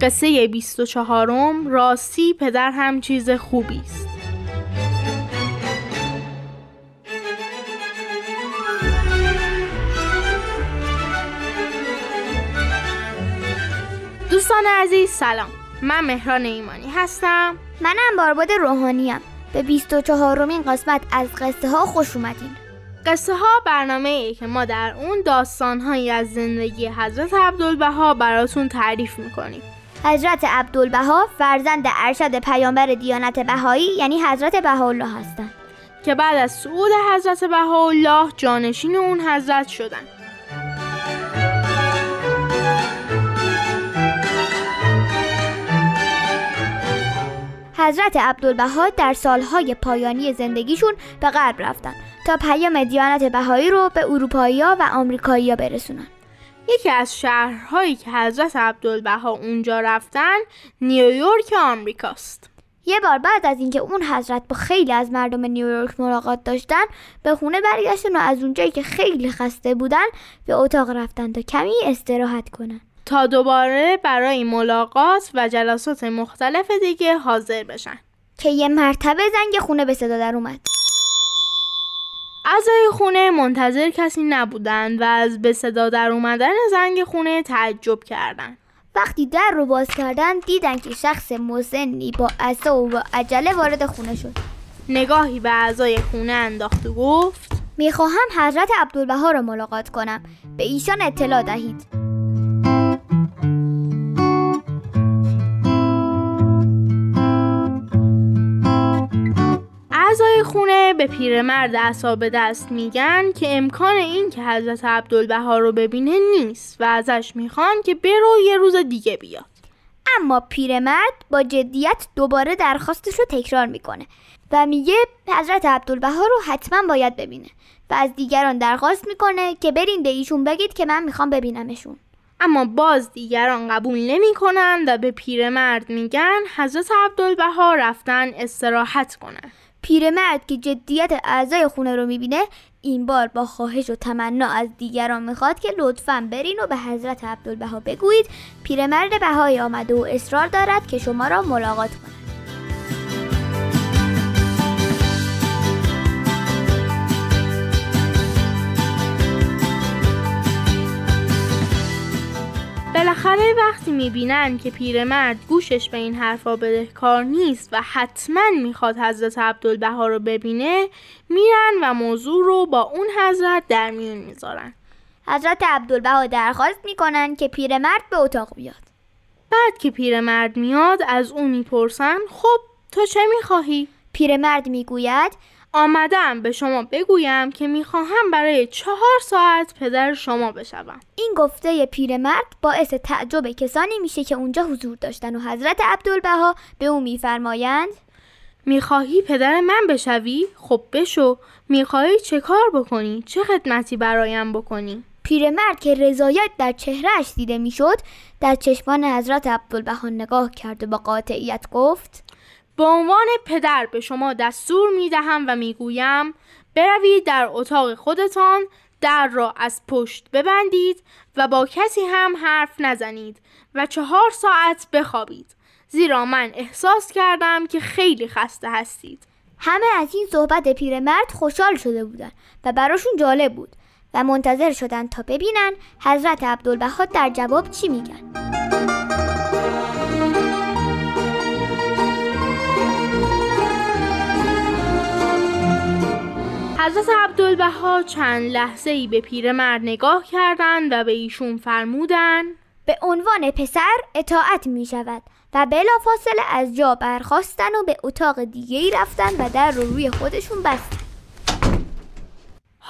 قصه 24 م راستی پدر هم چیز خوبی است. دوستان عزیز سلام. من مهران ایمانی هستم. منم بارباد روحانیم به 24 مین قسمت از قصه ها خوش اومدین. قصه ها برنامه ای که ما در اون داستان هایی از زندگی حضرت عبدالبها براتون تعریف می‌کنیم. حضرت عبدالبها فرزند ارشد پیامبر دیانت بهایی یعنی حضرت بهاءالله هستند. که بعد از صعود حضرت بهاءالله جانشین اون حضرت شدند حضرت عبدالبها در سالهای پایانی زندگیشون به غرب رفتن تا پیام دیانت بهایی رو به اروپایی و آمریکایی برسونن. یکی از شهرهایی که حضرت عبدالبها اونجا رفتن نیویورک آمریکاست. یه بار بعد از اینکه اون حضرت با خیلی از مردم نیویورک ملاقات داشتن به خونه برگشتن و از اونجایی که خیلی خسته بودن به اتاق رفتن تا کمی استراحت کنن. تا دوباره برای ملاقات و جلسات مختلف دیگه حاضر بشن. که یه مرتبه زنگ خونه به صدا در اومد. اعضای خونه منتظر کسی نبودند و از به صدا در اومدن زنگ خونه تعجب کردند. وقتی در رو باز کردن دیدن که شخص مسنی با عصا و با عجله وارد خونه شد. نگاهی به اعضای خونه انداخت و گفت می‌خواهم حضرت عبدالبها را ملاقات کنم. به ایشان اطلاع دهید. به پیرمرد اصاب دست میگن که امکان این که حضرت عبدالبها رو ببینه نیست و ازش می‌خوان که برو یه روز دیگه بیاد. اما پیرمرد با جدیت دوباره درخواستش رو تکرار می‌کنه و میگه حضرت عبدالبها رو حتما باید ببینه و از دیگران درخواست می‌کنه که برین به ایشون بگید که من می‌خوام ببینمشون. اما باز دیگران قبول نمی‌کنن و به پیرمرد میگن حضرت عبدالبها رفتن استراحت کنن. پیرمرد که جدیت اعضای خونه رو می‌بینه این بار با خواهش و تمنا از دیگران می‌خواد که لطفا برین و به حضرت عبدالبها بگویید. پیرمرد بهایی آمده و اصرار دارد که شما را ملاقات کند. بالاخره وقتی می‌بینن که پیرمرد گوشش به این حرفا بدهکار نیست و حتما می‌خواد حضرت عبدالبها رو ببینه میرن و موضوع رو با اون حضرت در میون می‌ذارن حضرت عبدالبها درخواست می‌کنن که پیرمرد به اتاق بیاد بعد که پیرمرد میاد از اون می‌پرسن خب تو چه می‌خواهی؟ پیرمرد می‌گوید آمدم به شما بگویم که می‌خواهم برای چهار ساعت پدر شما بشوم این گفته پیرمرد باعث تعجب کسانی میشه که اونجا حضور داشتن و حضرت عبدالبها به او میفرمایند می‌خواهی پدر من بشوی؟ خب بشو می‌خواهی چه کار بکنی؟ چه خدمتی برایم بکنی؟ پیرمرد که رضایت در چهرهش دیده می‌شد در چشمان حضرت عبدالبها نگاه کرد و با قاطعیت گفت به عنوان پدر به شما دستور می دهم و می گویم بروید در اتاق خودتان در را از پشت ببندید و با کسی هم حرف نزنید و چهار ساعت بخوابید. زیرا من احساس کردم که خیلی خسته هستید. همه از این صحبت پیرمرد خوشحال شده بودند و براشون جالب بود و منتظر شدن تا ببینن حضرت عبدالبها در جواب چی میگن. حضرت عبدالبها چند لحظه ای به پیرمرد نگاه کردند و به ایشون فرمودند. به عنوان پسر اطاعت می شود و بلافاصله از جا برخواستن و به اتاق دیگه ای رفتن و در رو روی خودشون بستن.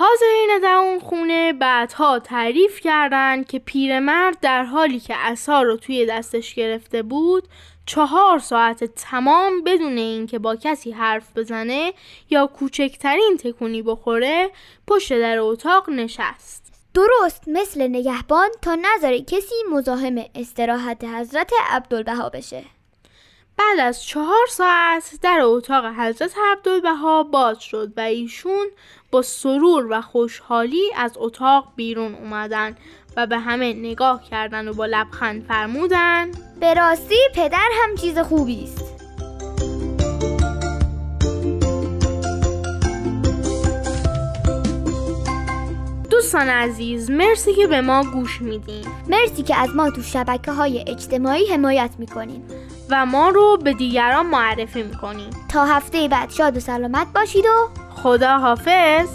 حاضرین در اون خونه بعدها تعریف کردند که پیرمرد در حالی که عصا رو توی دستش گرفته بود چهار ساعت تمام بدون اینکه با کسی حرف بزنه یا کوچکترین تکونی بخوره پشت در اتاق نشست. درست مثل نگهبان تا نظر کسی مزاحم استراحت حضرت عبدالبها بشه. بعد از چهار ساعت در اتاق حضرت عبدالبها باز شد و ایشون با سرور و خوشحالی از اتاق بیرون اومدن و به همه نگاه کردن و با لبخند فرمودن به راستی پدر هم چیز خوبی است. دوستان عزیز مرسی که به ما گوش میدین. مرسی که از ما تو شبکه های اجتماعی حمایت می‌کنین. و ما رو به دیگران معرفی می‌کنین تا هفته بعد شاد و سلامت باشید و خدا حافظ